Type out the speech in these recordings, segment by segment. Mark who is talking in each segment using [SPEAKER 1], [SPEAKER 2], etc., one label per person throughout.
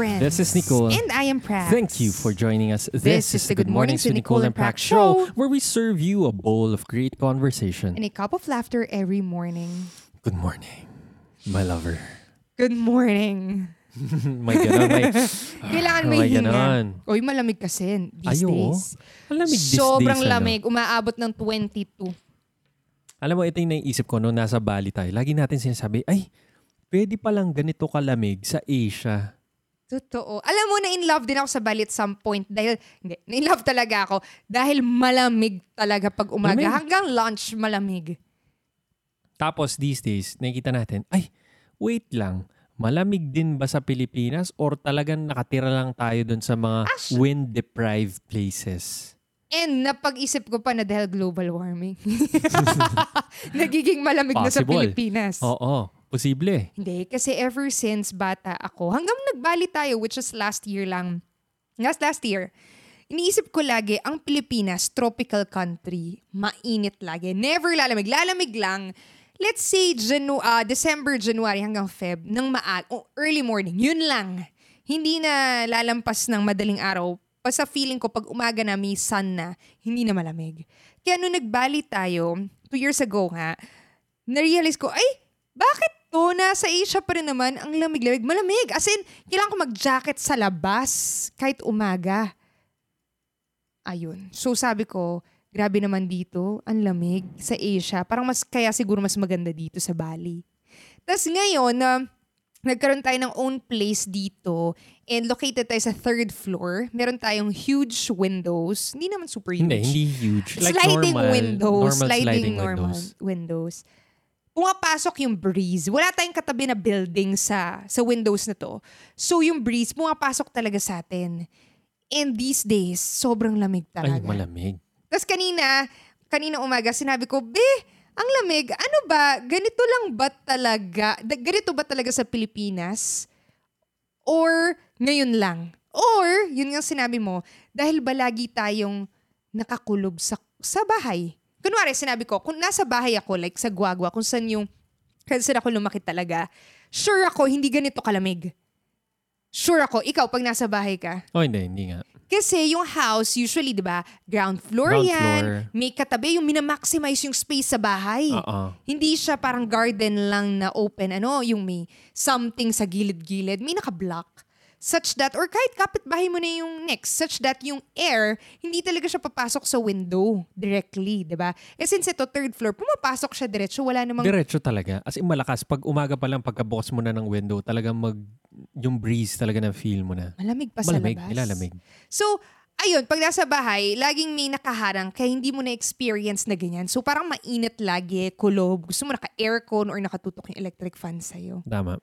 [SPEAKER 1] friends.
[SPEAKER 2] This is Nicole.
[SPEAKER 1] And I am Prax.
[SPEAKER 2] Thank you for joining us. This, is the Good Mornings with Nicole and Prax show, where we serve you a bowl of great conversation.
[SPEAKER 1] And a cup of laughter every morning.
[SPEAKER 2] Good morning, my lover.
[SPEAKER 1] Good morning.
[SPEAKER 2] may ganon, may...
[SPEAKER 1] Kailangan may,
[SPEAKER 2] may
[SPEAKER 1] hinga.
[SPEAKER 2] ganon.
[SPEAKER 1] Uy, malamig kasi these
[SPEAKER 2] Ay,
[SPEAKER 1] days.
[SPEAKER 2] Malamig these
[SPEAKER 1] Sobrang
[SPEAKER 2] days, ano?
[SPEAKER 1] lamig. Umaabot ng 22.
[SPEAKER 2] Alam mo, ito yung naiisip ko nung nasa Bali tayo. Lagi natin sinasabi, ay, pwede palang ganito kalamig sa Asia.
[SPEAKER 1] Totoo. Alam mo, na in love din ako sa Bali at some point. Dahil, hindi, na in love talaga ako. Dahil malamig talaga pag umaga.
[SPEAKER 2] Malamig.
[SPEAKER 1] Hanggang lunch, malamig.
[SPEAKER 2] Tapos these days, nakikita natin, ay, wait lang, malamig din ba sa Pilipinas or talagang nakatira lang tayo dun sa mga
[SPEAKER 1] Actu-
[SPEAKER 2] wind-deprived places?
[SPEAKER 1] And napag-isip ko pa na dahil global warming. Nagiging malamig na sa
[SPEAKER 2] Possible.
[SPEAKER 1] Pilipinas.
[SPEAKER 2] Oo, posible.
[SPEAKER 1] Hindi, kasi ever since bata ako, hanggang nagbali tayo, which was last year lang. Last last year, iniisip ko lagi, ang Pilipinas, tropical country, mainit lagi. Never lalamig. Lalamig lang. Let's say Janu ah, December, January hanggang Feb, ng maa o early morning. Yun lang. Hindi na lalampas ng madaling araw. Basta feeling ko pag umaga na may sun na, hindi na malamig. Kaya nung nagbali tayo, two years ago nga, na-realize ko, ay, bakit to? Nasa Asia pa rin naman, ang lamig-lamig. Malamig. As in, kailangan ko mag-jacket sa labas kahit umaga. Ayun. So sabi ko, grabe naman dito, ang lamig sa Asia. Parang mas, kaya siguro mas maganda dito sa Bali. Tapos ngayon, na nagkaroon tayo ng own place dito and located tayo sa third floor. Meron tayong huge windows. Hindi naman super huge
[SPEAKER 2] Hindi, hindi huge. Like
[SPEAKER 1] sliding
[SPEAKER 2] normal,
[SPEAKER 1] windows,
[SPEAKER 2] normal
[SPEAKER 1] sliding,
[SPEAKER 2] sliding
[SPEAKER 1] normal
[SPEAKER 2] windows.
[SPEAKER 1] windows. Pumapasok yung breeze. Wala tayong katabi na building sa sa windows na to. So yung breeze pumapasok talaga sa atin. And these days, sobrang lamig
[SPEAKER 2] Ay,
[SPEAKER 1] talaga.
[SPEAKER 2] malamig.
[SPEAKER 1] Tapos kanina, kanina umaga, sinabi ko, Be, ang lamig, ano ba, ganito lang ba talaga, ganito ba talaga sa Pilipinas? Or ngayon lang? Or, yun yung sinabi mo, dahil ba lagi tayong nakakulob sa, sa bahay? Kunwari, sinabi ko, kung nasa bahay ako, like sa Guagua, kung saan yung, kung saan ako lumaki talaga, sure ako, hindi ganito kalamig. Sure ako, ikaw, pag nasa bahay ka,
[SPEAKER 2] Oh, hindi, hindi nga.
[SPEAKER 1] kasi yung house, usually, di ba, ground floor
[SPEAKER 2] Ground
[SPEAKER 1] yan.
[SPEAKER 2] floor.
[SPEAKER 1] May katabi, yung minamaximize yung space sa bahay.
[SPEAKER 2] Oo.
[SPEAKER 1] Hindi siya parang garden lang na open, ano, yung may something sa gilid-gilid. May naka-block. Such that, or kahit kapitbahay mo na yung next, such that yung air, hindi talaga siya papasok sa window directly, di ba? Eh since ito third floor, pumapasok siya diretso, wala namang
[SPEAKER 2] Diretso talaga. As in malakas. Pag umaga pa lang, pagkabukas mo na ng window, talagang mag, yung breeze talaga na feel mo na.
[SPEAKER 1] malamig pa
[SPEAKER 2] Malamig,
[SPEAKER 1] sa labas.
[SPEAKER 2] nilalamig.
[SPEAKER 1] So, ayun, pag nasa bahay, laging may nakaharang kaya hindi mo na-experience na ganyan. So, parang mainit lagi, kulob. Gusto mo naka-aircon or nakatutok yung electric fan sa'yo.
[SPEAKER 2] Tama.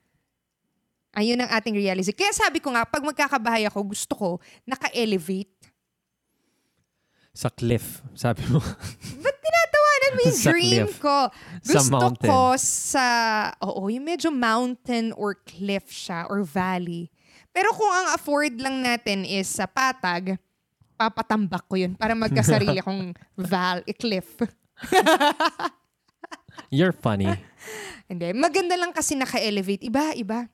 [SPEAKER 1] Ayun ang ating realization. Kaya sabi ko nga, pag magkakabahay ako, gusto ko naka-elevate.
[SPEAKER 2] Sa cliff, sabi mo.
[SPEAKER 1] Ba't tinatawanan mo yung
[SPEAKER 2] Sa
[SPEAKER 1] dream
[SPEAKER 2] cliff.
[SPEAKER 1] ko?
[SPEAKER 2] Sa
[SPEAKER 1] Gusto
[SPEAKER 2] mountain.
[SPEAKER 1] ko sa, oo, yung medyo mountain or cliff siya or valley. Pero kung ang afford lang natin is sa patag, papatambak ko yun para magkasarili kong val, eh, cliff.
[SPEAKER 2] You're funny.
[SPEAKER 1] Hindi, maganda lang kasi naka-elevate. Iba, iba.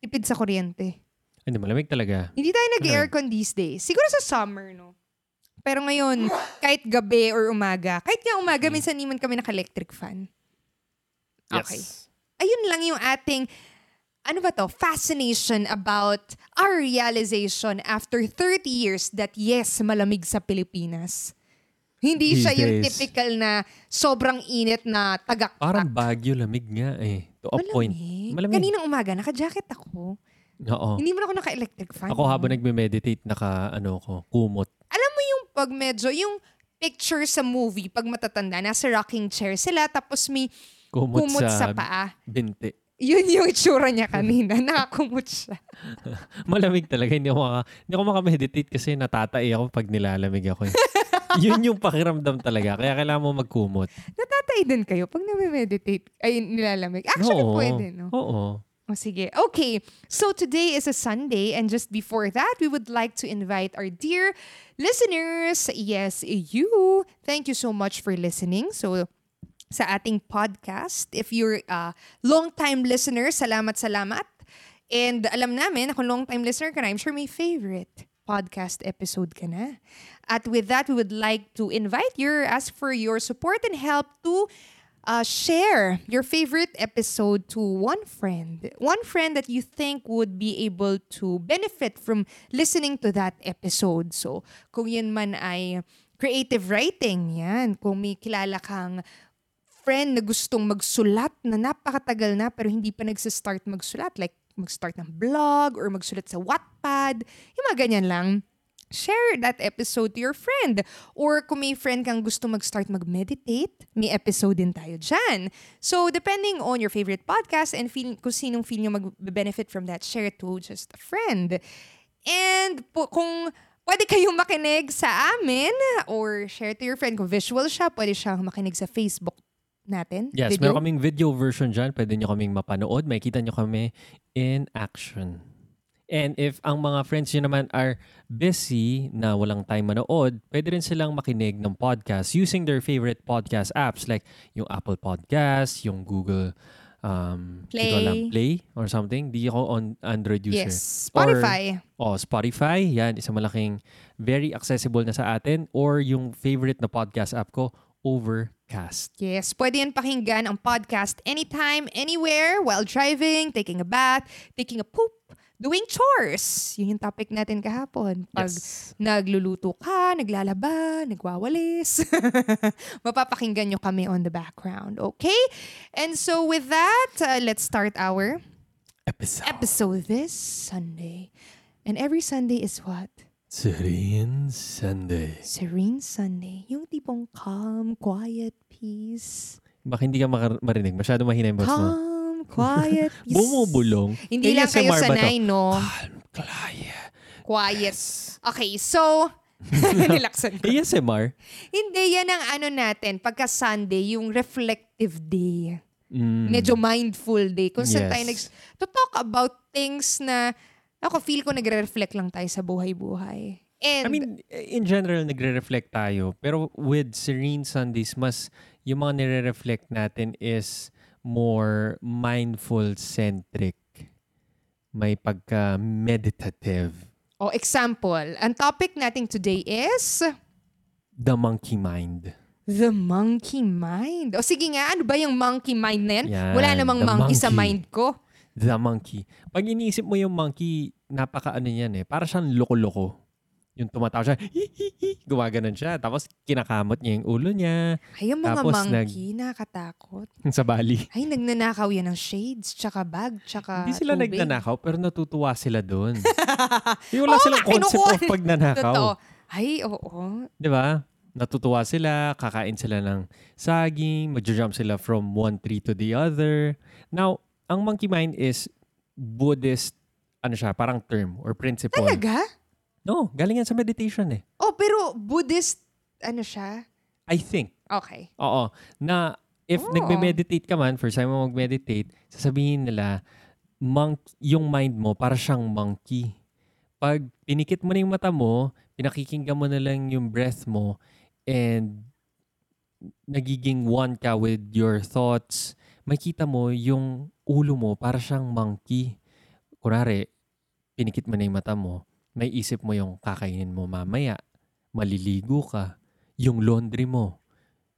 [SPEAKER 1] Tipid sa kuryente.
[SPEAKER 2] Hindi, malamig talaga.
[SPEAKER 1] Hindi tayo nag-aircon these days. Siguro sa summer, no? Pero ngayon, kahit gabi or umaga, kahit nga umaga, minsan naman kami naka-electric fan. Okay.
[SPEAKER 2] Yes.
[SPEAKER 1] Ayun lang yung ating, ano ba to, fascination about our realization after 30 years that yes, malamig sa Pilipinas. Hindi
[SPEAKER 2] These
[SPEAKER 1] siya yung
[SPEAKER 2] days.
[SPEAKER 1] typical na sobrang init na tagak
[SPEAKER 2] Parang Baguio, lamig nga eh. To a point. Malamig.
[SPEAKER 1] Kaninang umaga, naka-jacket ako.
[SPEAKER 2] Oo.
[SPEAKER 1] Hindi mo na ako naka-electric fan.
[SPEAKER 2] Ako habang nagme-meditate, naka, ano ko, kumot.
[SPEAKER 1] Alam mo yung pag medyo, yung picture sa movie, pag matatanda, nasa rocking chair sila, tapos may
[SPEAKER 2] Kumot,
[SPEAKER 1] kumot
[SPEAKER 2] sa,
[SPEAKER 1] sa paa.
[SPEAKER 2] binti.
[SPEAKER 1] Yun yung itsura niya kanina. Nakakumot siya.
[SPEAKER 2] Malamig talaga. Hindi ako, maka, hindi ako makameditate kasi natatai ako pag nilalamig ako. Eh. Yun yung pakiramdam talaga. Kaya kailangan mo magkumot.
[SPEAKER 1] Natatay din kayo pag nami-meditate, ay nilalamig. Actually,
[SPEAKER 2] Oo.
[SPEAKER 1] pwede, no?
[SPEAKER 2] Oo.
[SPEAKER 1] O sige. Okay. So today is a Sunday and just before that, we would like to invite our dear listeners, yes, you. Thank you so much for listening. So sa ating podcast, if you're a long-time listener, salamat, salamat. And alam namin, ako long time listener ka na, I'm sure may favorite podcast episode ka na. At with that, we would like to invite you, ask for your support and help to uh, share your favorite episode to one friend. One friend that you think would be able to benefit from listening to that episode. So, kung yun man ay creative writing, yan. Kung may kilala kang friend na gustong magsulat na napakatagal na pero hindi pa nagsistart magsulat. Like, mag-start ng blog or magsulat sa Wattpad. Yung mga ganyan lang share that episode to your friend. Or kung may friend kang gusto mag-start mag-meditate, may episode din tayo dyan. So, depending on your favorite podcast and feel, kung sinong feel nyo mag-benefit from that, share it to just a friend. And po, kung pwede kayong makinig sa amin or share to your friend, kung visual siya, pwede siyang makinig sa Facebook natin.
[SPEAKER 2] Yes,
[SPEAKER 1] video.
[SPEAKER 2] meron kaming video version dyan. Pwede nyo kaming mapanood. Makikita nyo kami in action. And if ang mga friends nyo naman are busy na walang time manood, pwede rin silang makinig ng podcast using their favorite podcast apps like yung Apple Podcast, yung Google um,
[SPEAKER 1] Play.
[SPEAKER 2] ko alam, Play or something. Di ako on Android user.
[SPEAKER 1] Yes, Spotify.
[SPEAKER 2] Oh, Spotify. Yan, isang malaking, very accessible na sa atin. Or yung favorite na podcast app ko, Overcast.
[SPEAKER 1] Yes, pwede yan pakinggan ang podcast anytime, anywhere, while driving, taking a bath, taking a poop, doing chores. Yun yung topic natin kahapon. Pag
[SPEAKER 2] Yes.
[SPEAKER 1] nagluluto ka, naglalaba, nagwawalis, mapapakinggan nyo kami on the background. Okay? And so with that, uh, let's start our
[SPEAKER 2] Episode.
[SPEAKER 1] episode this Sunday. And every Sunday is what?
[SPEAKER 2] Serene Sunday.
[SPEAKER 1] Serene Sunday. Tipong calm, quiet, peace.
[SPEAKER 2] Baka hindi ka makar- marinig. Masyado mahina yung boss mo.
[SPEAKER 1] Calm, quiet, peace.
[SPEAKER 2] Bumubulong.
[SPEAKER 1] Hindi lang kayo
[SPEAKER 2] ASMR ba to?
[SPEAKER 1] sanay, no?
[SPEAKER 2] Calm, quiet.
[SPEAKER 1] Quiet. Okay, so, nilaksan ko.
[SPEAKER 2] ASMR?
[SPEAKER 1] Hindi, yan ang ano natin, pagka Sunday, yung reflective day.
[SPEAKER 2] Mm.
[SPEAKER 1] Medyo mindful day. Kung saan
[SPEAKER 2] Yes.
[SPEAKER 1] tayo nag- to talk about things na, ako feel ko nagre-reflect lang tayo sa buhay-buhay. And,
[SPEAKER 2] I mean, in general, nagre-reflect tayo. Pero with Serene Sundays, mas yung mga nire-reflect natin is more mindful-centric. May pagka-meditative.
[SPEAKER 1] oh, example, ang topic natin today is
[SPEAKER 2] The monkey mind.
[SPEAKER 1] the monkey mind. O sige nga, ano ba yung monkey mind na yan?
[SPEAKER 2] Yan,
[SPEAKER 1] Wala namang
[SPEAKER 2] the
[SPEAKER 1] monkey, sa
[SPEAKER 2] monkey.
[SPEAKER 1] mind ko.
[SPEAKER 2] The monkey. Pag iniisip mo yung monkey, napaka-ano yan eh. Para siyang loko-loko. Yung tumatawa siya, gumaganon siya. Tapos kinakamot niya yung ulo niya
[SPEAKER 1] Ay, yung mga
[SPEAKER 2] Tapos
[SPEAKER 1] monkey, nakatakot.
[SPEAKER 2] sa bali.
[SPEAKER 1] Ay, nagnanakaw yan ng shades, tsaka bag, tsaka
[SPEAKER 2] Hindi sila
[SPEAKER 1] tubig.
[SPEAKER 2] nagnanakaw, pero natutuwa sila doon. wala
[SPEAKER 1] Oo
[SPEAKER 2] silang concept
[SPEAKER 1] kinukuha
[SPEAKER 2] of pagnanakaw.
[SPEAKER 1] Totoo. Ay, oo.
[SPEAKER 2] Di ba? Natutuwa sila, kakain sila ng saging, mag-jump sila from one tree to the other. Now, ang monkey mind is Buddhist, ano siya, parang term or principle.
[SPEAKER 1] Talaga?
[SPEAKER 2] No, galing yan sa meditation eh.
[SPEAKER 1] Oh, pero Buddhist, ano siya?
[SPEAKER 2] I think.
[SPEAKER 1] Okay.
[SPEAKER 2] Oo. Na if
[SPEAKER 1] Oh.
[SPEAKER 2] nagme-meditate ka man, first time mo mag-meditate, sasabihin nila, monk, yung mind mo para siyang monkey. Pag pinikit mo na yung mata mo, pinakikinggan mo na lang yung breath mo, and nagiging one ka with your thoughts, makita mo yung ulo mo para siyang monkey. Kunwari, pinikit mo na yung mata mo, may isip mo yung kakainin mo mamaya, maliligo ka, yung laundry mo,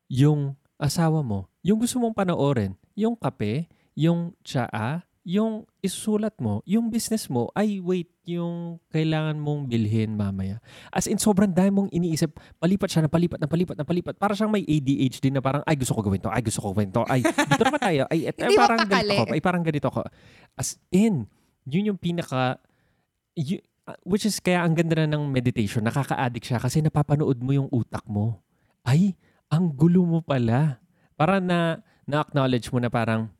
[SPEAKER 2] yung asawa mo, yung gusto mong panoorin, yung kape, yung tsaa, yung isusulat mo, yung business mo, ay wait, yung kailangan mong bilhin mamaya. As in, sobrang dami mong iniisip, palipat siya na palipat na palipat na palipat. Para siyang may ADHD na parang, ay gusto ko gawin to, ay gusto ko gawin to, ay dito naman tayo, ay, et, ay
[SPEAKER 1] Hindi
[SPEAKER 2] parang ganito ko, ay parang ganito ko. As in, yun yung pinaka, y- which is kaya ang ganda na ng meditation, nakaka-addict siya kasi napapanood mo yung utak mo. Ay, ang gulo mo pala. Para na, na-acknowledge mo na parang,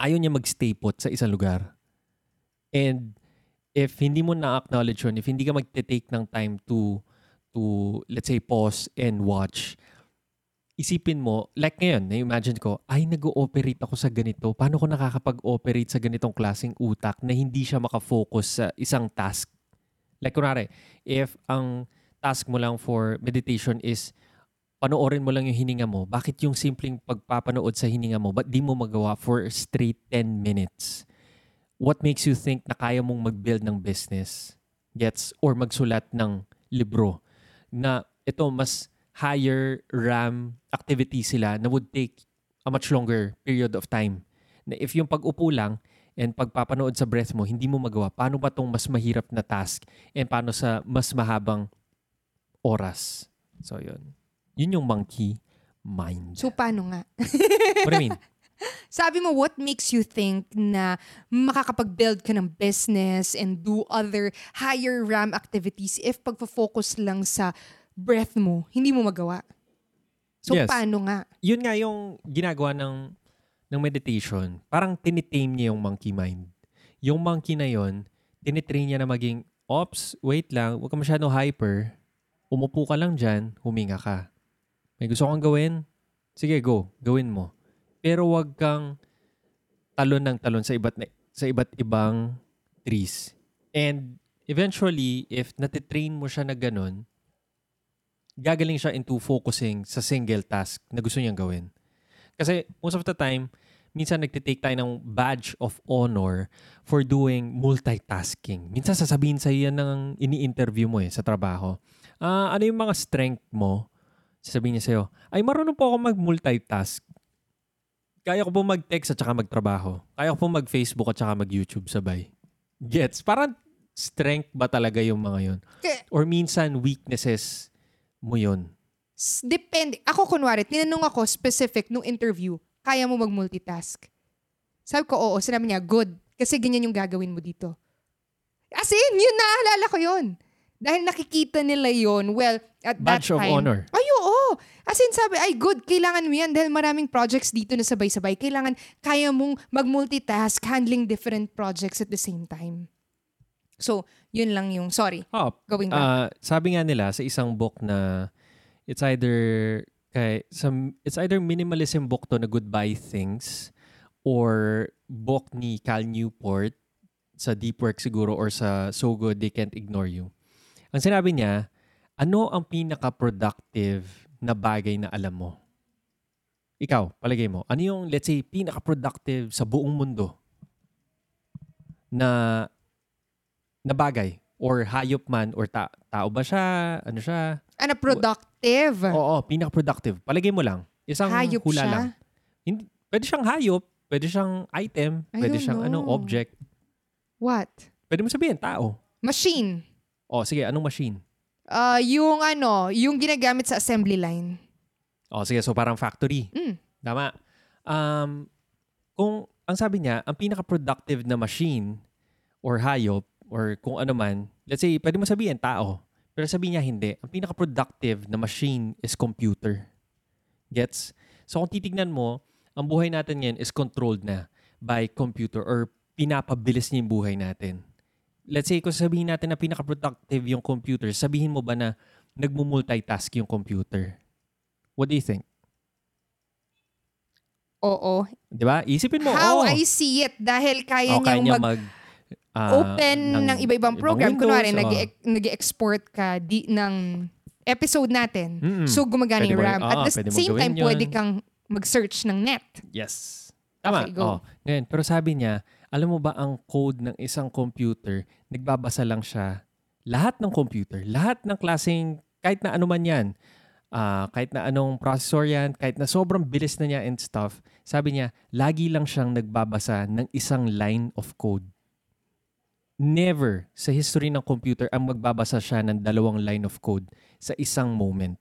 [SPEAKER 2] ayaw niya mag-stay put sa isang lugar. And if hindi mo na-acknowledge yun, if hindi ka mag-take ng time to, to, let's say, pause and watch, isipin mo, like ngayon, na-imagine ko, ay, nag-ooperate ako sa ganito. Paano ko nakakapag-operate sa ganitong klaseng utak na hindi siya makafocus sa isang task? Like, kunwari, if ang task mo lang for meditation is panoorin mo lang yung hininga mo, bakit yung simpleng pagpapanood sa hininga mo, ba't di mo magawa for straight 10 minutes? what makes you think na kaya mong mag-build ng business gets or magsulat ng libro na ito mas higher RAM activity sila na would take a much longer period of time. Na if yung pag-upo lang and pagpapanood sa breath mo, hindi mo magawa, paano ba tong mas mahirap na task and paano sa mas mahabang oras? So, yun. Yun yung monkey mind.
[SPEAKER 1] So, paano nga?
[SPEAKER 2] What do you mean?
[SPEAKER 1] Sabi mo, what makes you think na makakapag-build ka ng business and do other higher RAM activities if pagpo-focus lang sa breath mo, hindi mo magawa? So,
[SPEAKER 2] Yes.
[SPEAKER 1] paano nga?
[SPEAKER 2] Yun nga yung ginagawa ng, ng meditation. Parang tinitame niya yung monkey mind. Yung monkey na yon tinitrain niya na maging, ops, wait lang, huwag ka masyado hyper. Umupo ka lang dyan, huminga ka. May gusto kang gawin? Sige, go. Gawin mo. Pero wag kang talon ng talon sa iba't, sa iba't ibang trees. And eventually, if natitrain mo siya na ganun, gagaling siya into focusing sa single task na gusto niyang gawin. Kasi most of the time, minsan nagtitake tayo ng badge of honor for doing multitasking. Minsan sasabihin sa yan ng ini-interview mo eh sa trabaho. Ah, ano yung mga strength mo? Sasabihin niya sa'yo, ay marunong po ako mag-multitask. Kaya ko po mag-text at saka magtrabaho. Kaya ko po mag-Facebook at saka mag-YouTube sabay. Gets? Parang strength ba talaga yung mga yun? Or minsan weaknesses mo yun.
[SPEAKER 1] S- Depende. Ako, kunwari, tinanong ako specific nung interview, kaya mo mag-multitask? Sabi ko, oo. Sinabi niya, good. Kasi ganyan yung gagawin mo dito. As in, yun, naalala ko yun. Dahil nakikita nila yun, well, at
[SPEAKER 2] Badge
[SPEAKER 1] that
[SPEAKER 2] of
[SPEAKER 1] time.
[SPEAKER 2] honor.
[SPEAKER 1] Ay, oo. As in, sabi, ay, good, kailangan mo yan dahil maraming projects dito na sabay-sabay. Kailangan, kaya mong mag-multitask, handling different projects at the same time. So, yun lang yung, sorry,
[SPEAKER 2] Oh,
[SPEAKER 1] going back.
[SPEAKER 2] Ah, sabi nga nila sa isang book na it's either kay some it's either minimalism book to na Goodbye Things or book ni Cal Newport sa Deep Work siguro or sa So Good They Can't Ignore You. Ang sinabi niya, ano ang pinaka-productive na bagay na alam mo? Ikaw, palagay mo, ano yung, let's say, pinaka-productive sa buong mundo na na bagay or hayop man or ta- tao ba siya? Ano siya?
[SPEAKER 1] ano, productive.
[SPEAKER 2] Oo, pinaka-productive. Palagay mo lang. Isang
[SPEAKER 1] Hayop
[SPEAKER 2] hula
[SPEAKER 1] siya?
[SPEAKER 2] lang. Hindi, pwede siyang hayop, pwede siyang item,
[SPEAKER 1] I
[SPEAKER 2] pwede siyang ano,
[SPEAKER 1] know.
[SPEAKER 2] object.
[SPEAKER 1] What?
[SPEAKER 2] Pwede mo sabihin, tao.
[SPEAKER 1] Machine.
[SPEAKER 2] O, sige, anong machine?
[SPEAKER 1] Ah, yung ano, yung ginagamit sa assembly line.
[SPEAKER 2] O, sige, so parang factory.
[SPEAKER 1] Mm.
[SPEAKER 2] Tama. Um, kung, ang sabi niya, ang pinaka-productive na machine or hayop or kung ano man, let's say, pwede mo sabihin, tao. Pero sabihin niya, hindi. Ang pinaka-productive na machine is computer. Gets? So kung titignan mo, ang buhay natin ngayon is controlled na by computer or pinapabilis niya yung buhay natin. Let's say, kung sabihin natin na pinaka-productive yung computer, sabihin mo ba na nagmumultitask yung computer? What do you think?
[SPEAKER 1] Oo.
[SPEAKER 2] Di ba? Isipin mo,
[SPEAKER 1] How
[SPEAKER 2] oh,
[SPEAKER 1] I see it. Dahil kaya
[SPEAKER 2] oh, kaya niya
[SPEAKER 1] mag,
[SPEAKER 2] mag, ah,
[SPEAKER 1] open ng, iba-ibang program.
[SPEAKER 2] Windows,
[SPEAKER 1] Kunwari,
[SPEAKER 2] oh.
[SPEAKER 1] nag- nag-export ka di, ng episode natin.
[SPEAKER 2] Mm-mm.
[SPEAKER 1] So, gumagana yung
[SPEAKER 2] mo-
[SPEAKER 1] RAM.
[SPEAKER 2] oo,
[SPEAKER 1] At the
[SPEAKER 2] pwede mo
[SPEAKER 1] same time,
[SPEAKER 2] yun.
[SPEAKER 1] pwede kang mag-search ng net.
[SPEAKER 2] Yes. Tama.
[SPEAKER 1] Okay, go.
[SPEAKER 2] Oh. Ngayon, pero sabi niya, alam mo ba ang code ng isang computer, nagbabasa lang siya. Lahat ng computer, lahat ng klaseng, kahit na ano man yan, ah, kahit na anong processor yan, kahit na sobrang bilis na niya and stuff, sabi niya, lagi lang siyang nagbabasa ng isang line of code. Never sa history ng computer ang magbabasa siya ng dalawang line of code sa isang moment.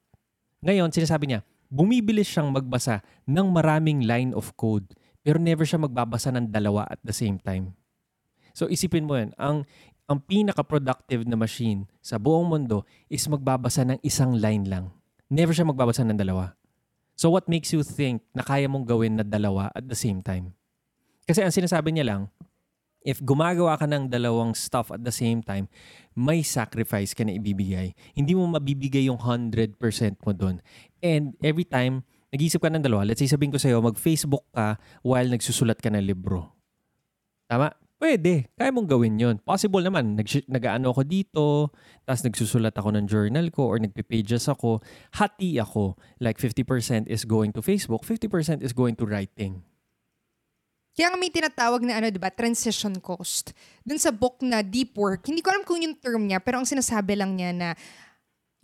[SPEAKER 2] Ngayon, sinasabi niya, bumibilis siyang magbasa ng maraming line of code pero never siya magbabasa ng dalawa at the same time. So isipin mo yan, ang, ang pinaka-productive na machine sa buong mundo is magbabasa ng isang line lang. Never siya magbabasa ng dalawa. So what makes you think na kaya mong gawin na dalawa at the same time? Kasi ang sinasabi niya lang, if gumagawa ka ng dalawang stuff at the same time, may sacrifice ka na ibibigay. Hindi mo mabibigay yung 100% mo doon. And every time, nag-iisip ka ng dalawa, let's say sabihin ko sa'yo, mag-Facebook ka while nagsusulat ka ng libro. Tama? Pwede. Kaya mong gawin yon. Possible naman. Nag, nag-ano ako dito, tapos nagsusulat ako ng journal ko or nagpe-pages ako. Hati ako. Like 50% is going to Facebook, 50% is going to writing.
[SPEAKER 1] Kaya nga may tinatawag na ano, 'di ba, transition cost. Dun sa book na deep work, hindi ko alam kung yung term niya, pero ang sinasabi lang niya na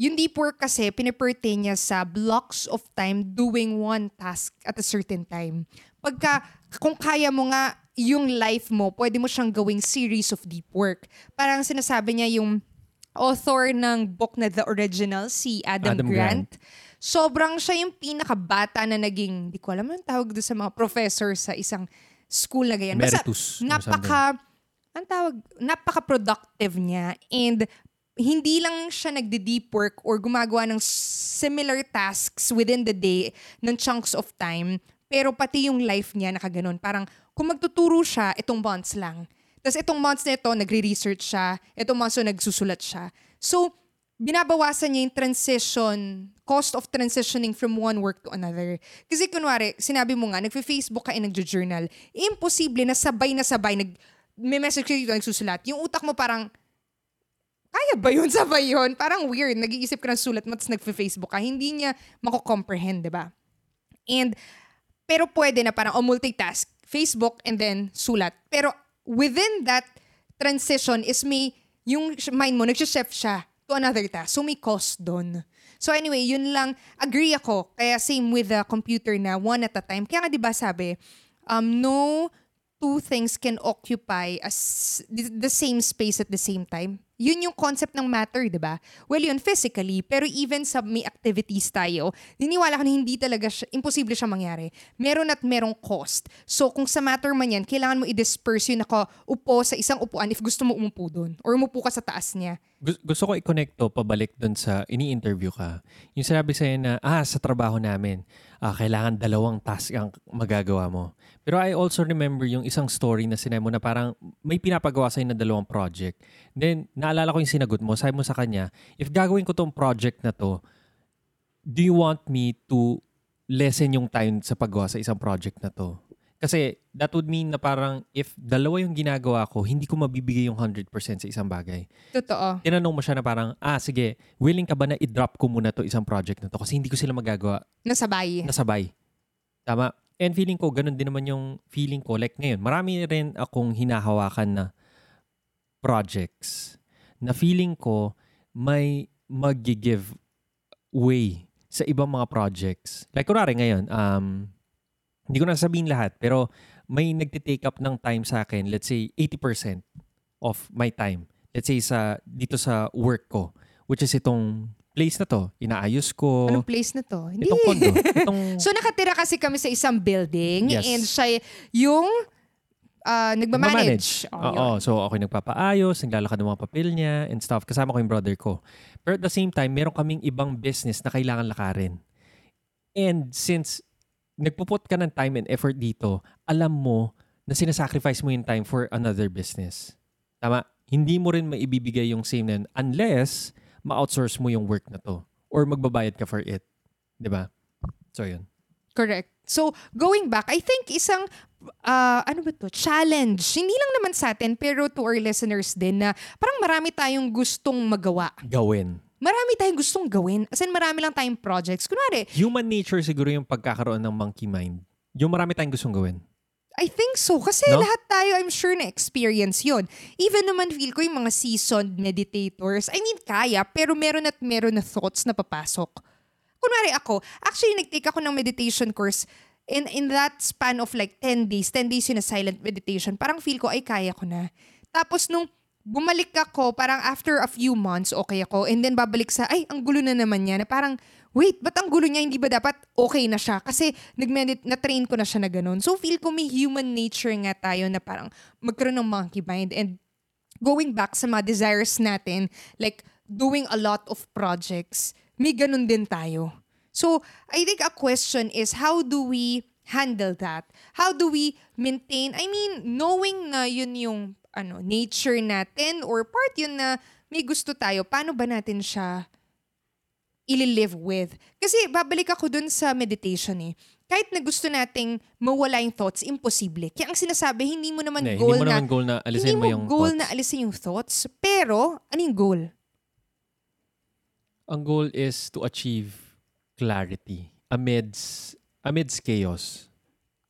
[SPEAKER 1] yung deep work kasi, pinipertain niya sa blocks of time doing one task at a certain time. Pagka, kung kaya mo nga yung life mo, pwede mo siyang gawing series of deep work. Parang sinasabi niya yung author ng book na The Original, si Adam,
[SPEAKER 2] Adam
[SPEAKER 1] Grant. Sobrang siya yung pinakabata na naging, di ko alam ang tawag doon sa mga professor sa isang school na ganyan. Basta,
[SPEAKER 2] something.
[SPEAKER 1] napaka, ang tawag, napaka-productive niya. And hindi lang siya nagde-deep work or gumagawa ng similar tasks within the day ng chunks of time, pero pati yung life niya nakaganon. Parang kung magtuturo siya, itong months lang. Tapos itong months na ito, nagre-research siya. Itong months na nagsusulat siya. So, binabawasan niya yung transition, cost of transitioning from one work to another. Kasi kunwari, sinabi mo nga, nagfe-Facebook ka and nagjo-journal. Imposible na sabay na sabay, nag, may message ka dito, nagsusulat. Yung utak mo parang, kaya ba yun? Sabay yun? Parang weird. Nag-iisip ka ng sulat mo, nagfe-Facebook ka. Hindi niya mako-comprehend, di ba? And, pero pwede na parang, o multitask. Facebook and then sulat. Pero within that transition is may, yung mind mo, nag-shift siya to another task. So may cost doon. So anyway, yun lang. Agree ako. Kaya same with the computer na one at a time. Kaya nga di ba sabi, um, no two things can occupy as the same space at the same time. Yun yung concept ng matter, di ba? Well, yun physically, pero even sa may activities tayo, niniwala ka na hindi talaga siya, imposible siya mangyari. Meron at merong cost. So, kung sa matter man yan, kailangan mo i-disperse yun ako upo sa isang upuan if gusto mo umupo doon. Or umupo ka sa taas niya.
[SPEAKER 2] Gu- gusto ko i-connect to pabalik dun sa ini-interview ka. Yung sinabi sa'yo na, ah, sa trabaho namin, ah, kailangan dalawang task ang magagawa mo. Pero I also remember yung isang story na sinabi mo na parang may pinapagawa sa'yo na dalawang project. Then, naalala ko yung sinagot mo, sabi mo sa kanya, if gagawin ko tong project na to, do you want me to lessen yung time sa paggawa sa isang project na to? Kasi that would mean na parang if dalawa yung ginagawa ko, hindi ko mabibigay yung 100% sa isang bagay.
[SPEAKER 1] Totoo.
[SPEAKER 2] Tinanong mo siya na parang, ah sige, willing ka ba na i-drop ko muna to isang project na to kasi hindi ko sila magagawa
[SPEAKER 1] Nasabay.
[SPEAKER 2] nasabay. Tama? And feeling ko, ganun din naman yung feeling ko. Like ngayon, marami rin akong hinahawakan na projects na feeling ko may mag-give way sa ibang mga projects. Like kunwari ngayon, um, hindi ko na sabihin lahat, pero may nagtitake up ng time sa akin, let's say 80% of my time. Let's say sa dito sa work ko, which is itong place na to, inaayos ko.
[SPEAKER 1] Anong place na to? Hindi.
[SPEAKER 2] Itong condo. Itong,
[SPEAKER 1] So nakatira kasi kami sa isang building
[SPEAKER 2] Yes.
[SPEAKER 1] and siya yung uh, nagmamanage. Oh,
[SPEAKER 2] Oo.
[SPEAKER 1] yun.
[SPEAKER 2] So, ako yung nagpapaayos, naglalakad ng mga papel niya and stuff. Kasama ko yung brother ko. Pero at the same time, meron kaming ibang business na kailangan lakarin. And since nagpuput ka ng time and effort dito, alam mo na sinasacrifice mo yung time for another business. Tama? Hindi mo rin maibibigay yung same na yun unless ma-outsource mo yung work na to or magbabayad ka for it. ba? So, yun.
[SPEAKER 1] Correct. So, going back, I think isang, uh, ano ba to, challenge. Hindi lang naman sa atin, pero to our listeners din na parang marami tayong gustong magawa.
[SPEAKER 2] Gawin.
[SPEAKER 1] Marami tayong gustong gawin. As in, marami lang tayong projects. Kunwari,
[SPEAKER 2] Human nature siguro yung pagkakaroon ng monkey mind. Yung marami tayong gustong gawin.
[SPEAKER 1] I think so. Kasi
[SPEAKER 2] No?
[SPEAKER 1] lahat tayo, I'm sure, na-experience yon. Even naman feel ko yung mga seasoned meditators, I mean, kaya, pero meron at meron na thoughts na papasok. Kunwari ako, actually, nag-take ako ng meditation course in, in that span of like 10 days, 10 days yun na silent meditation, parang feel ko, ay, kaya ko na. Tapos nung bumalik ako, parang after a few months, okay ako. And then babalik sa, ay, ang gulo na naman niya. Na parang, wait, ba't ang gulo niya? Hindi ba dapat okay na siya? Kasi nag-medit, na-train ko na siya na ganun. So feel ko may human nature nga tayo na parang magkaroon ng monkey mind. And going back sa mga desires natin, like doing a lot of projects, may ganun din tayo. So, I think a question is, how do we handle that? How do we maintain, I mean, knowing na yun yung ano, nature natin or part yun na may gusto tayo, paano ba natin siya ili-live with? Kasi babalik ako dun sa meditation eh. Kahit na gusto nating mawala yung thoughts, imposible. Kaya ang sinasabi, hindi mo naman
[SPEAKER 2] Hindi,
[SPEAKER 1] goal
[SPEAKER 2] hindi mo
[SPEAKER 1] na
[SPEAKER 2] naman goal na alisin
[SPEAKER 1] hindi
[SPEAKER 2] mo,
[SPEAKER 1] mo
[SPEAKER 2] yung
[SPEAKER 1] goal
[SPEAKER 2] thoughts.
[SPEAKER 1] na alisin yung thoughts, pero ano yung goal?
[SPEAKER 2] Ang goal is to achieve clarity amidst amidst chaos.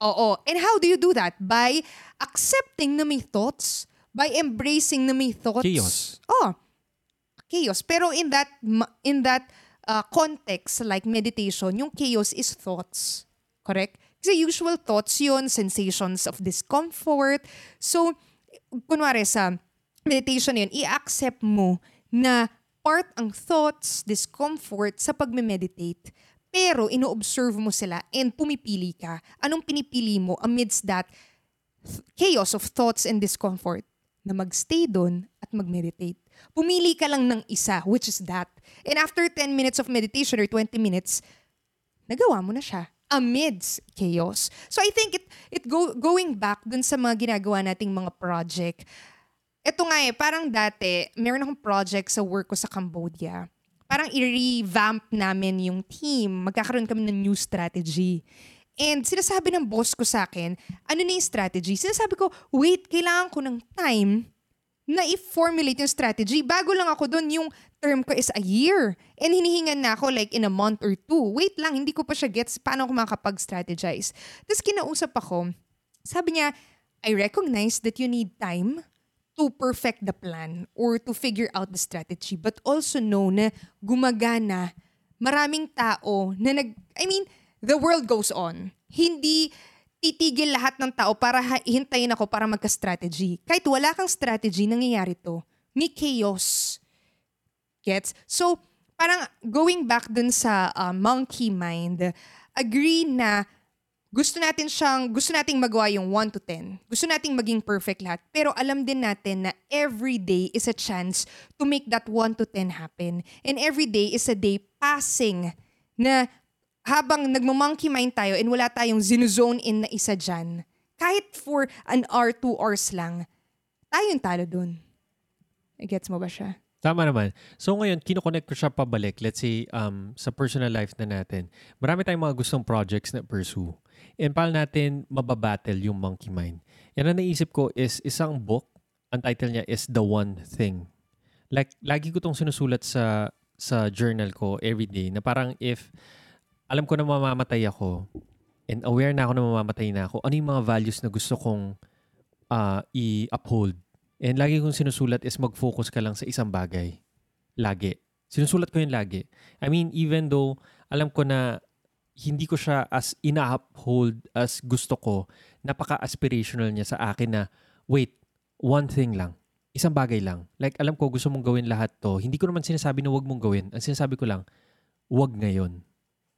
[SPEAKER 1] Oo. And how do you do that? By accepting na may thoughts. By embracing na may thoughts.
[SPEAKER 2] Chaos.
[SPEAKER 1] Oh. Chaos. Pero in that in that uh, context, like meditation, yung chaos is thoughts. Correct? Kasi usual thoughts yun, sensations of discomfort. So, kunwari sa meditation yun, i-accept mo na part ang thoughts, discomfort sa pagme-meditate. Pero ino-observe mo sila and pumipili ka. Anong pinipili mo amidst that th- chaos of thoughts and discomfort? Na magstay doon at mag-meditate. Pumili ka lang ng isa, which is that. And after 10 minutes of meditation or 20 minutes, nagawa mo na siya amidst chaos. So I think it it go going back dun sa mga ginagawa nating mga project. Ito nga eh, parang dati, meron akong project sa work ko sa Cambodia. Parang i-revamp namin yung team. Magkakaroon kami ng new strategy. And sinasabi ng boss ko sa akin, ano na yung strategy? Sinasabi ko, wait, kailangan ko ng time na i-formulate yung strategy. Bago lang ako doon, yung term ko is a year. And hinihingan na ako like in a month or two. Wait lang, hindi ko pa siya gets paano ako makapag-strategize. Tapos kinausap ako, sabi niya, I recognize that you need time to perfect the plan or to figure out the strategy but also know na gumagana maraming tao na nag I mean the world goes on hindi titigil lahat ng tao para hintayin ako para magka-strategy kahit wala kang strategy nangyayari to may chaos gets so parang going back dun sa uh, monkey mind agree na gusto natin siyang, gusto nating magawa yung 1 to 10. Gusto nating maging perfect lahat. Pero alam din natin na every day is a chance to make that 1 to 10 happen. And every day is a day passing na habang nagmamonkey mind tayo and wala tayong zinozone in na isa dyan, kahit for an hour, two hours lang, tayong talo dun. Gets mo ba siya?
[SPEAKER 2] Tama naman. So ngayon, kinoconnect ko siya pabalik. Let's say, um, sa personal life na natin. Marami tayong mga gustong projects na pursue. And paano natin mababattle yung monkey mind? Yan ang naisip ko is isang book. Ang title niya is The One Thing. Like, lagi ko tong sinusulat sa sa journal ko every day na parang if alam ko na mamamatay ako and aware na ako na mamamatay na ako, ano yung mga values na gusto kong ah, i-uphold And lagi kong sinusulat is mag-focus ka lang sa isang bagay. Lagi. Sinusulat ko yun lagi. I mean, even though alam ko na hindi ko siya as ina-uphold as gusto ko, napaka-aspirational niya sa akin na, wait, one thing lang. Isang bagay lang. Like, alam ko, gusto mong gawin lahat to. Hindi ko naman sinasabi na wag mong gawin. Ang sinasabi ko lang, wag ngayon.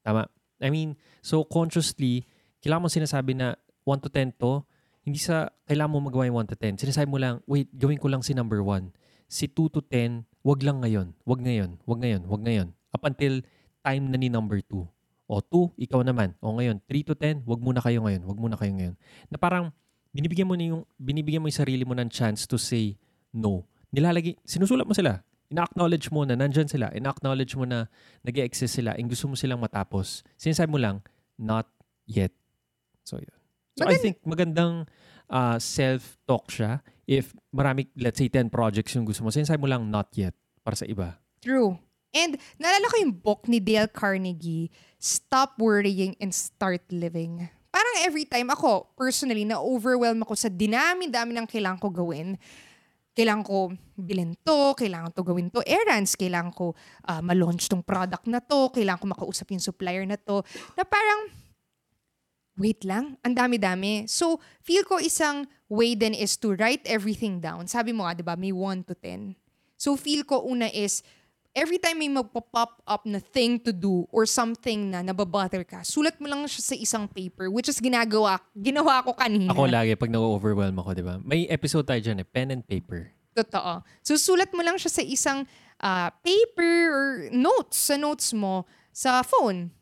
[SPEAKER 2] Tama? I mean, so consciously, kailangan mo sinasabi na 1 to 10 to, hindi sa kailangan mo magawa yung 1 to 10. Sinasabi mo lang, wait, gawin ko lang si number 1. Si 2 to 10, wag lang ngayon. Wag ngayon. Wag ngayon. Wag ngayon. Up until time na ni number 2. O 2, ikaw naman. O ngayon, 3 to 10, wag muna kayo ngayon. Wag muna kayo ngayon. Na parang binibigyan mo na yung binibigyan mo yung sarili mo ng chance to say no. Nilalagay, sinusulat mo sila. Ina-acknowledge mo na nandyan sila. Ina-acknowledge mo na nag exist sila and gusto mo silang matapos. Sinasabi mo lang, not yet. So, yun. So, I
[SPEAKER 1] Maganda-
[SPEAKER 2] think magandang uh, self-talk siya. If marami, let's say 10 projects yung gusto mo, sinasabi mo lang not yet para sa iba.
[SPEAKER 1] True. And naalala ko yung book ni Dale Carnegie, Stop Worrying and Start Living. Parang every time ako, personally, na-overwhelm ako sa dinami-dami ng kailangan ko gawin. Kailangan ko bilhin to, kailangan to gawin to errands, kailangan ko ah, ma-launch tong product na to, kailangan ko makausap yung supplier na to, na parang, wait lang, ang dami-dami. So, feel ko isang way din is to write everything down. Sabi mo nga, di ba, may 1 to 10. So, feel ko una is, every time may magpa-pop up na thing to do or something na nababother ka, sulat mo lang siya sa isang paper, which is ginagawa, ginawa ko kanina.
[SPEAKER 2] Ako lagi pag na-overwhelm ako, di ba? May episode tayo dyan eh, pen and paper.
[SPEAKER 1] Totoo. So, sulat mo lang siya sa isang ah, paper or notes, sa notes mo, sa phone,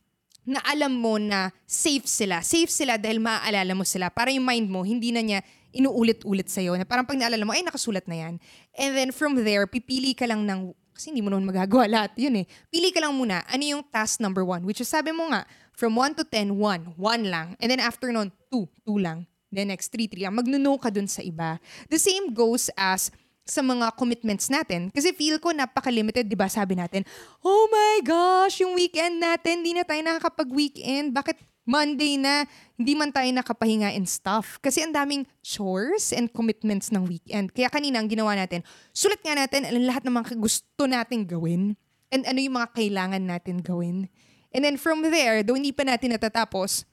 [SPEAKER 1] na alam mo na safe sila. Safe sila dahil maaalala mo sila. Para yung mind mo, hindi na niya inuulit-ulit sa'yo. Na parang pag naalala mo, ay, nakasulat na yan. And then from there, pipili ka lang ng, kasi hindi mo naman magagawa lahat. Yun eh. Pili ka lang muna, ano yung task number one? Which is sabi mo nga, from 1 to 10, 1. 1 lang. And then after nun, 2. 2 lang. Then next, 3, 3 lang. Magnuno ka dun sa iba. The same goes as sa mga commitments natin. Kasi feel ko napaka-limited, di ba? Sabi natin, oh my gosh, yung weekend natin, di na tayo nakakapag-weekend. Bakit Monday na, hindi man tayo nakapahinga and stuff. Kasi ang daming chores and commitments ng weekend. Kaya kanina ang ginawa natin, sulat nga natin ang lahat ng mga gusto natin gawin and ano yung mga kailangan natin gawin. And then from there, though hindi pa natin natatapos,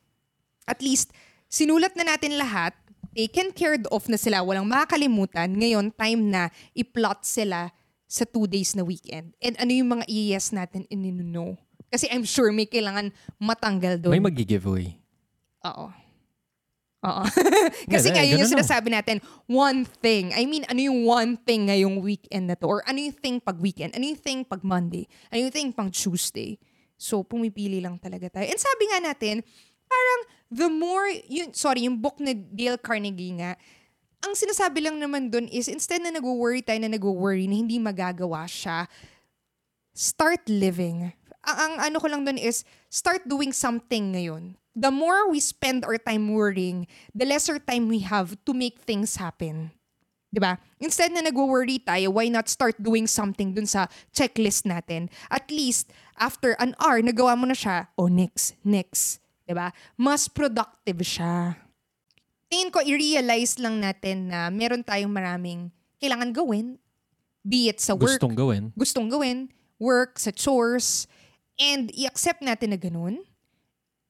[SPEAKER 1] at least sinulat na natin lahat, taken cared of na sila, walang makakalimutan. Ngayon, time na i-plot sila sa two days na weekend. And ano yung mga i-yes natin and no. Kasi I'm sure may kailangan matanggal doon.
[SPEAKER 2] May mag-giveaway.
[SPEAKER 1] Oo. Oo. Kasi
[SPEAKER 2] Yeah,
[SPEAKER 1] nga, yun yung sinasabi natin, one thing. I mean, ano yung one thing ngayong weekend na to? Or ano yung thing pag weekend? Ano yung thing pag Monday? Ano yung thing pang Tuesday? So, pumipili lang talaga tayo. And sabi nga natin, parang the more, yun, sorry, yung book ni Dale Carnegie nga, ang sinasabi lang naman dun is, instead na nag-worry tayo na nag-worry na hindi magagawa siya, start living. Ang, ang ano ko lang dun is, start doing something ngayon. The more we spend our time worrying, the lesser time we have to make things happen. 'Di ba? Instead na nag-worry tayo, why not start doing something dun sa checklist natin? At least, after an hour, nagawa mo na siya, oh, next, next. 'Di ba? Mas productive siya. Tingin ko, i-realize lang natin na meron tayong maraming kailangan gawin. Be it sa work,
[SPEAKER 2] Gustong gawin.
[SPEAKER 1] gustong gawin, work, sa chores, and i-accept natin na ganun.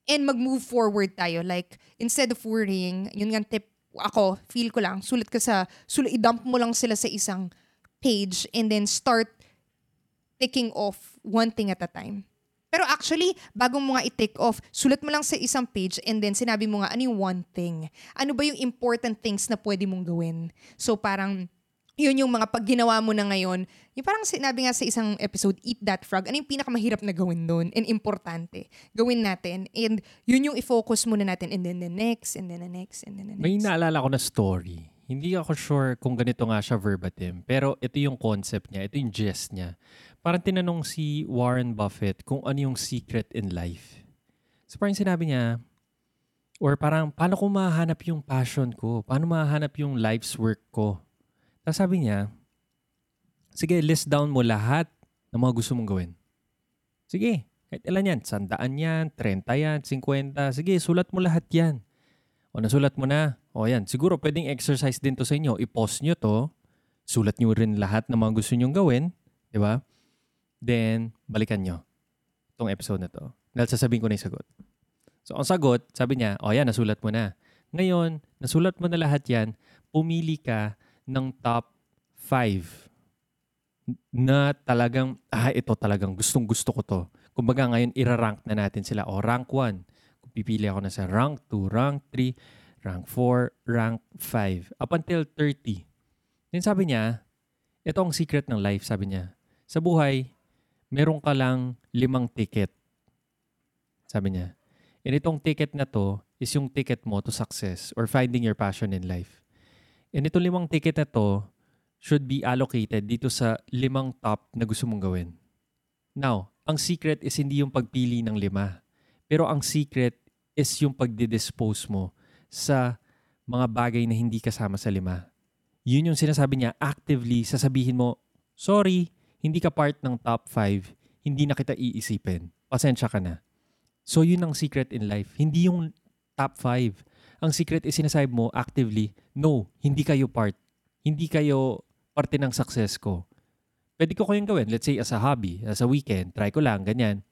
[SPEAKER 1] And mag-move forward tayo. Like, instead of worrying, yun nga tip, ako, feel ko lang, sulat ka sa, sulat, i-dump mo lang sila sa isang page and then start taking off one thing at a time. Pero actually, bago mo nga i-take off, sulat mo lang sa isang page and then sinabi mo nga, ano yung one thing? Ano ba yung important things na pwede mong gawin? So parang, yun yung mga pag ginawa mo na ngayon, yung parang sinabi nga sa isang episode, eat that frog, ano yung pinakamahirap na gawin doon and importante? Gawin natin. And yun yung i-focus muna natin and then the next, and then the next, and then the next.
[SPEAKER 2] May naalala ko na story. Hindi ako sure kung ganito nga siya verbatim. Pero ito yung concept niya. Ito yung gist niya. Parang tinanong si Warren Buffett kung ano yung secret in life. So parang sinabi niya, or parang paano ko mahanap yung passion ko? Paano mahanap yung life's work ko? Tapos sabi niya, sige, list down mo lahat ng mga gusto mong gawin. Sige, kahit ilan yan, sandaan yan, 30 yan, 50, sige, sulat mo lahat yan. O nasulat mo na, o yan, siguro pwedeng exercise din to sa inyo. I-post nyo to, sulat nyo rin lahat ng mga gusto nyong gawin, di ba? Then, balikan nyo itong episode na to. Dahil sasabihin ko na yung sagot. So, ang sagot, sabi niya, o yan, nasulat mo na. Ngayon, nasulat mo na lahat yan, pumili ka ng top 5 na talagang, ah, ito talagang gustong gusto ko to. Kumbaga ngayon, irarank na natin sila. O, rank 1. Kung pipili ako na sa rank 2, rank 3, rank 4, rank 5. Up until 30. Then sabi niya, ito ang secret ng life, sabi niya. Sa buhay, meron ka lang limang ticket. Sabi niya. And itong ticket na to is yung ticket mo to success or finding your passion in life. And itong limang ticket na to should be allocated dito sa limang top na gusto mong gawin. Now, ang secret is hindi yung pagpili ng lima. Pero ang secret is yung pagdidispose mo sa mga bagay na hindi kasama sa lima. Yun yung sinasabi niya, actively sasabihin mo, sorry, hindi ka part ng top 5, hindi na kita iisipin. Pasensya ka na. So yun ang secret in life. Hindi yung top 5. Ang secret is sinasabi mo actively, no, hindi kayo part. Hindi kayo parte ng success ko. Pwede ko kayong gawin. Let's say as a hobby, as a weekend, try ko lang, ganyan.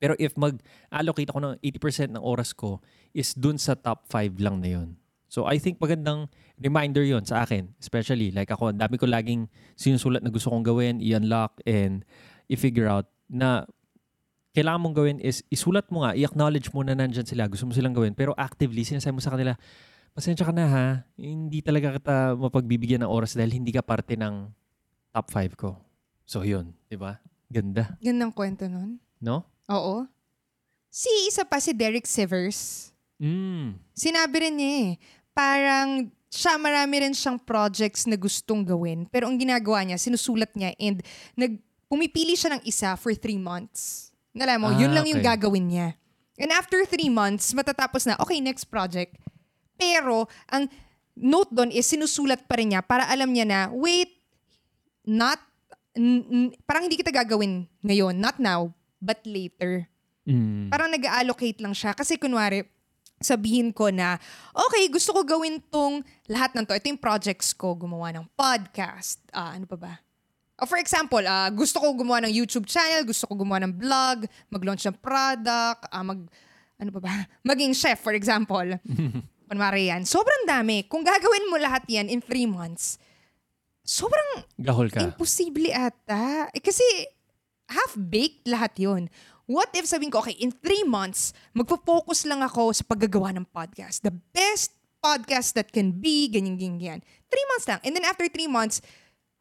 [SPEAKER 2] Pero if mag-allocate ako ng 80% ng oras ko is dun sa top 5 lang na yun. So I think magandang reminder yon sa akin. Especially like ako, ang dami ko laging sinusulat na gusto kong gawin, i-unlock and i-figure out na kailangan mong gawin is isulat mo nga, i-acknowledge mo na nandyan sila, gusto mo silang gawin. Pero actively, sinasabi mo sa kanila, pasensya ka na ha, hindi talaga kita mapagbibigyan ng oras dahil hindi ka parte ng top 5 ko. So yun, di ba? Ganda,
[SPEAKER 1] Gandang kwento nun.
[SPEAKER 2] no?
[SPEAKER 1] Oo. Si isa pa si Derek Sivers.
[SPEAKER 2] Mm.
[SPEAKER 1] Sinabi rin niya eh, parang siya marami rin siyang projects na gustong gawin. Pero ang ginagawa niya, sinusulat niya and nag, pumipili siya ng isa for three months. Alam mo,
[SPEAKER 2] Ah,
[SPEAKER 1] yun lang yung
[SPEAKER 2] okay.
[SPEAKER 1] gagawin niya. And after three months, matatapos na, okay, next project. Pero, ang note doon is sinusulat pa rin niya para alam niya na, wait, not, n- n- parang hindi kita gagawin ngayon, not now, but later.
[SPEAKER 2] Mm.
[SPEAKER 1] Parang nag-allocate lang siya. Kasi kunwari, sabihin ko na, okay, gusto ko gawin tong lahat ng to. Ito yung projects ko, gumawa ng podcast. Ah, ano pa ba? Oh, for example, ah, gusto ko gumawa ng YouTube channel, gusto ko gumawa ng vlog, mag-launch ng product, ah, mag, ano pa ba? Maging chef, for example. Kunwari yan. Sobrang dami. Kung gagawin mo lahat yan in three months, sobrang
[SPEAKER 2] Gahol ka.
[SPEAKER 1] Imposible ata. Eh, kasi half-baked lahat yon. What if sabihin ko, okay, in three months, magpo-focus lang ako sa paggagawa ng podcast. The best podcast that can be, ganyan, ganyan, ganyan. Three months lang. And then after three months,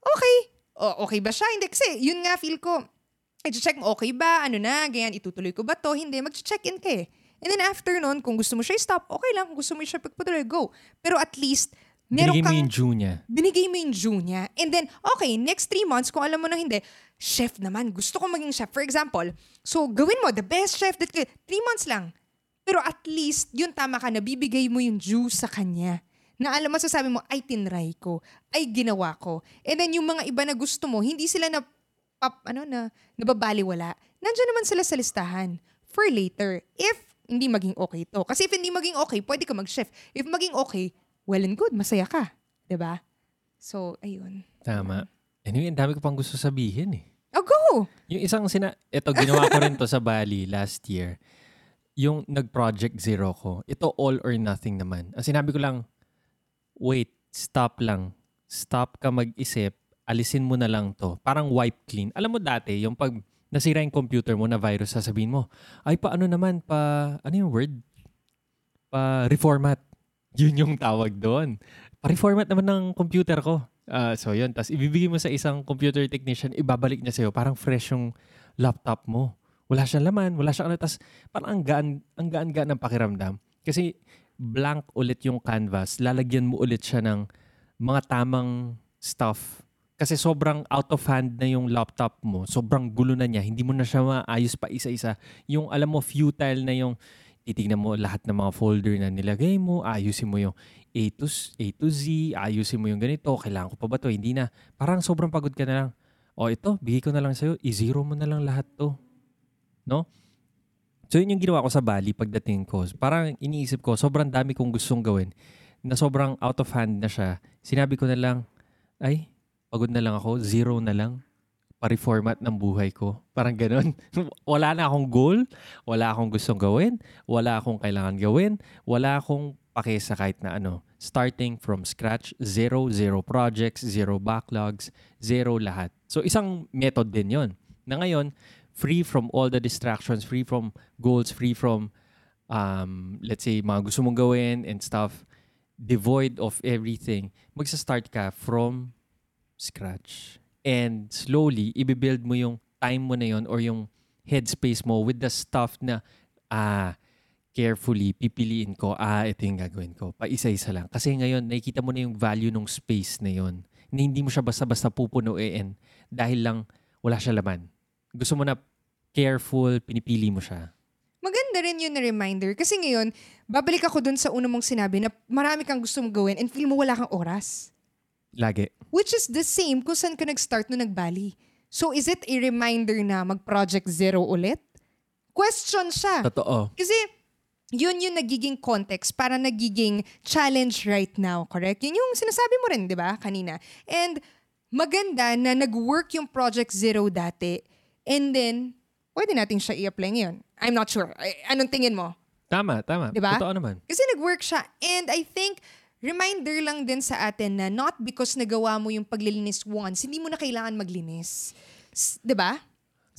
[SPEAKER 1] okay. O, okay ba siya? Hindi. Kasi yun nga feel ko, i-check mo, okay ba? Ano na? Ganyan, itutuloy ko ba to? Hindi. Mag-check in ka eh. And then after nun, kung gusto mo siya i-stop, okay lang. Kung gusto mo siya pagpatuloy, go. Pero at least, meron
[SPEAKER 2] Binigay mo
[SPEAKER 1] kang
[SPEAKER 2] yung June niya.
[SPEAKER 1] binigay mo yung June niya. And then, okay, next three months, kung alam mo na hindi, chef naman, gusto ko maging chef. For example, so gawin mo, the best chef that could, three months lang. Pero at least, yun tama ka, nabibigay mo yung juice sa kanya. Na alam mo, sasabi mo, ay tinry ko, ay ginawa ko. And then yung mga iba na gusto mo, hindi sila na, pap, ano na, nababaliwala. Nandiyan naman sila sa listahan for later. If hindi maging okay to. Kasi if hindi maging okay, pwede ka mag-chef. If maging okay, well and good, masaya ka. ba? So, ayun.
[SPEAKER 2] Tama. Anyway, ang dami ko pang gusto sabihin eh.
[SPEAKER 1] Oh, go!
[SPEAKER 2] Yung isang sina... Ito, ginawa ko rin to sa Bali last year. Yung nag-project zero ko. Ito all or nothing naman. Ang sinabi ko lang, wait, stop lang. Stop ka mag-isip. Alisin mo na lang to. Parang wipe clean. Alam mo dati, yung pag nasira yung computer mo na virus, sasabihin mo, ay pa ano naman, pa, ano yung word? Pa reformat. Yun yung tawag doon. Pa-reformat naman ng computer ko. Ah, so yun. Tapos ibibigay mo sa isang computer technician, ibabalik niya sa'yo. Parang fresh yung laptop mo. Wala siyang laman, wala siyang ano. Tapos parang ang gaan, ang gaan-gaan ng pakiramdam. Kasi blank ulit yung canvas. Lalagyan mo ulit siya ng mga tamang stuff. Kasi sobrang out of hand na yung laptop mo. Sobrang gulo na niya. Hindi mo na siya maayos pa isa-isa. Yung alam mo, futile na yung titignan mo lahat ng mga folder na nilagay mo, ayusin mo yung A to, A to Z, ayusin mo yung ganito, kailangan ko pa ba to? Hindi na. Parang sobrang pagod ka na lang. O ito, bigay ko na lang sa'yo, i-zero mo na lang lahat to. No? So yun yung ginawa ko sa Bali pagdating ko. Parang iniisip ko, sobrang dami kong gustong gawin na sobrang out of hand na siya. Sinabi ko na lang, ay, pagod na lang ako, zero na lang pa-reformat ng buhay ko. Parang ganun. wala na akong goal, wala akong gustong gawin, wala akong kailangan gawin, wala akong pake sa kahit na ano. Starting from scratch, zero, zero projects, zero backlogs, zero lahat. So isang method din yon Na ngayon, free from all the distractions, free from goals, free from, um, let's say, mga gusto mong gawin and stuff, devoid of everything, magsa-start ka from scratch. And slowly, ibibuild mo yung time mo na yon or yung headspace mo with the stuff na, ah, carefully, pipiliin ko, ah, ito yung gagawin ko. Paisa-isa lang. Kasi ngayon, nakikita mo na yung value ng space na yon na hindi mo siya basta-basta pupunuin dahil lang wala siya laman. Gusto mo na careful, pinipili mo siya.
[SPEAKER 1] Maganda rin yun na reminder. Kasi ngayon, babalik ako dun sa una mong sinabi na marami kang gusto mong gawin and feel mo wala kang oras.
[SPEAKER 2] Lagi.
[SPEAKER 1] Which is the same kung saan ka nag-start nung nag-Bali. So is it a reminder na mag-project zero ulit? Question siya.
[SPEAKER 2] Totoo.
[SPEAKER 1] Kasi yun yung nagiging context para nagiging challenge right now, correct? Yun yung sinasabi mo rin, di ba, kanina. And maganda na nag-work yung Project Zero dati and then pwede natin siya i-apply ngayon. I'm not sure. Anong tingin mo?
[SPEAKER 2] Tama, tama.
[SPEAKER 1] Diba?
[SPEAKER 2] Totoo naman.
[SPEAKER 1] Kasi nag-work siya. And I think, reminder lang din sa atin na not because nagawa mo yung paglilinis once, hindi mo na kailangan maglinis. S- 'Di ba?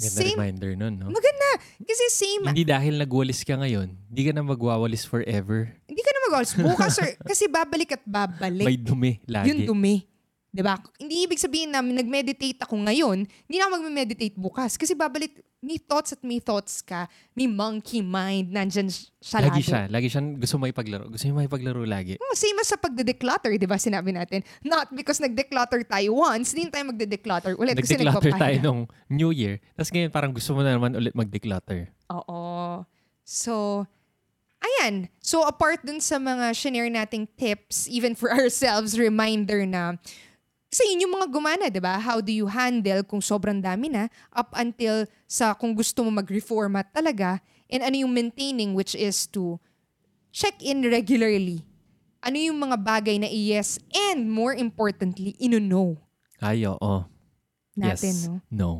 [SPEAKER 2] Ganda reminder nun, no?
[SPEAKER 1] Maganda. Kasi same,
[SPEAKER 2] Hindi dahil nagwalis ka ngayon, hindi ka na magwawalis forever.
[SPEAKER 1] hindi ka na mag-alls. Bukas, or, kasi babalik at babalik.
[SPEAKER 2] May dumi lagi.
[SPEAKER 1] Yung dumi. 'Di ba? Hindi ibig sabihin na nag-meditate ako ngayon, hindi na ako mag-meditate bukas. Kasi babalik, may thoughts at may thoughts ka, may monkey mind, nandyan siya
[SPEAKER 2] lagi
[SPEAKER 1] lagi.
[SPEAKER 2] siya. Lagi siyang gusto mo ipaglaro. Gusto niya makipaglaro lagi.
[SPEAKER 1] Oh, same as sa pagde-declutter, di ba sinabi natin? Not because nagde-declutter tayo once, hindi tayo magde-declutter ulit. kasi
[SPEAKER 2] Nag-declutter tayo nung New Year. Tapos ngayon parang gusto mo na naman ulit mag-declutter.
[SPEAKER 1] Oo. So, ayan. So, apart dun sa mga share nating tips, even for ourselves, reminder na Kasi yun yung mga gumana, di ba? How do you handle kung sobrang dami na up until sa kung gusto mo mag-reformat talaga and ano yung maintaining which is to check in regularly. Ano yung mga bagay na i-yes and more importantly, ino-no
[SPEAKER 2] Ay, oo.
[SPEAKER 1] natin,
[SPEAKER 2] yes.
[SPEAKER 1] no?
[SPEAKER 2] No.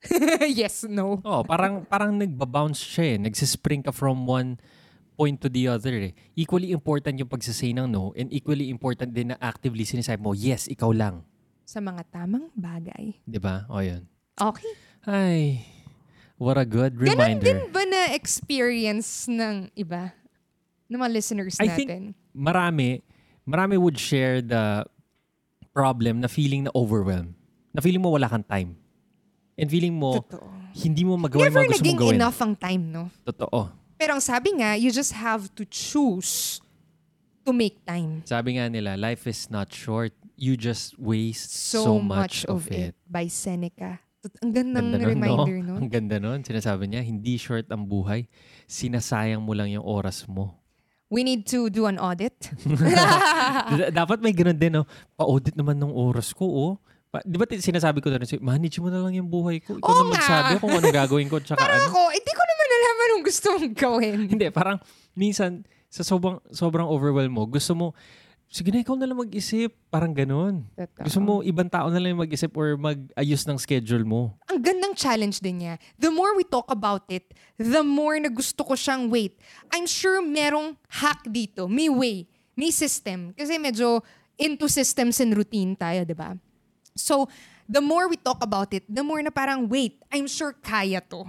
[SPEAKER 1] yes, no.
[SPEAKER 2] Oh, parang parang nagba-bounce siya eh. Nagsisprint ka from one point to the other eh. Equally important yung pagsasay ng no and equally important din na actively sinasabi mo, yes, ikaw lang.
[SPEAKER 1] Sa mga tamang bagay.
[SPEAKER 2] 'Di ba? O yun.
[SPEAKER 1] Okay.
[SPEAKER 2] Ay, what a good reminder.
[SPEAKER 1] din ba na experience ng iba? Ng mga listeners
[SPEAKER 2] I think-
[SPEAKER 1] natin?
[SPEAKER 2] Marami, marami would share the problem na feeling na overwhelmed. Na feeling mo wala kang time. And feeling mo,
[SPEAKER 1] Totoo.
[SPEAKER 2] hindi mo magawa yung
[SPEAKER 1] Never
[SPEAKER 2] mga gusto
[SPEAKER 1] naging
[SPEAKER 2] mong gawin.
[SPEAKER 1] enough ang time, no?
[SPEAKER 2] Totoo.
[SPEAKER 1] Pero ang sabi nga, you just have to choose to make time.
[SPEAKER 2] Sabi nga nila, life is not short. You just waste
[SPEAKER 1] So, much, of it. by Seneca. Ang gandang
[SPEAKER 2] Ganda nun,
[SPEAKER 1] reminder,
[SPEAKER 2] no?
[SPEAKER 1] no?
[SPEAKER 2] Ang ganda nun. Sinasabi niya, hindi short ang buhay. Sinasayang mo lang yung oras mo.
[SPEAKER 1] We need to do an audit.
[SPEAKER 2] Dapat may ganun din, no? Pa-audit naman ng oras ko, oh. Pa- di ba sinasabi ko na rin, manage mo na lang yung buhay ko. Ikaw
[SPEAKER 1] Oo
[SPEAKER 2] na
[SPEAKER 1] nga.
[SPEAKER 2] magsabi kung anong gagawin ko. Tsaka
[SPEAKER 1] Parang
[SPEAKER 2] ano.
[SPEAKER 1] ako, hindi ko naman alam anong gusto mong gawin.
[SPEAKER 2] Hindi, parang minsan, sa sobrang, sobrang overwhelm mo, gusto mo, sige na, ikaw na lang mag-isip. Parang ganun.
[SPEAKER 1] Totoo.
[SPEAKER 2] Gusto mo, ibang tao na lang mag-isip or mag-ayos ng schedule mo.
[SPEAKER 1] ang gandang challenge din niya. The more we talk about it, the more na gusto ko siyang wait. I'm sure merong hack dito. May way. May system. Kasi medyo into systems and routine tayo, di ba? So, the more we talk about it, the more na parang, wait, I'm sure kaya to.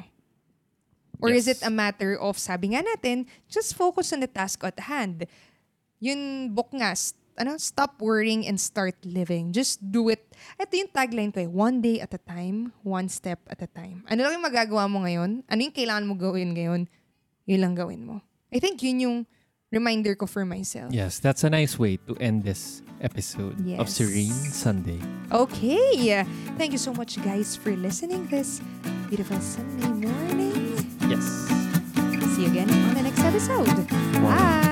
[SPEAKER 1] Or is
[SPEAKER 2] Yes.
[SPEAKER 1] it a matter of, sabi nga natin, just focus on the task at hand. Yun book nga, st- ano, stop worrying and start living. Just do it. Ito yung tagline ko eh, one day at a time, one step at a time. Ano lang yung magagawa mo ngayon? Ano yung kailangan mo gawin ngayon? Yun lang gawin mo. I think yun yung reminder ko for myself.
[SPEAKER 2] Yes, that's a nice way to end this episode of
[SPEAKER 1] Yes.
[SPEAKER 2] Serene Sunday.
[SPEAKER 1] Okay. Thank you so much guys for listening this beautiful Sunday morning.
[SPEAKER 2] Yes.
[SPEAKER 1] See you again on the next episode.
[SPEAKER 2] Wow.
[SPEAKER 1] Bye.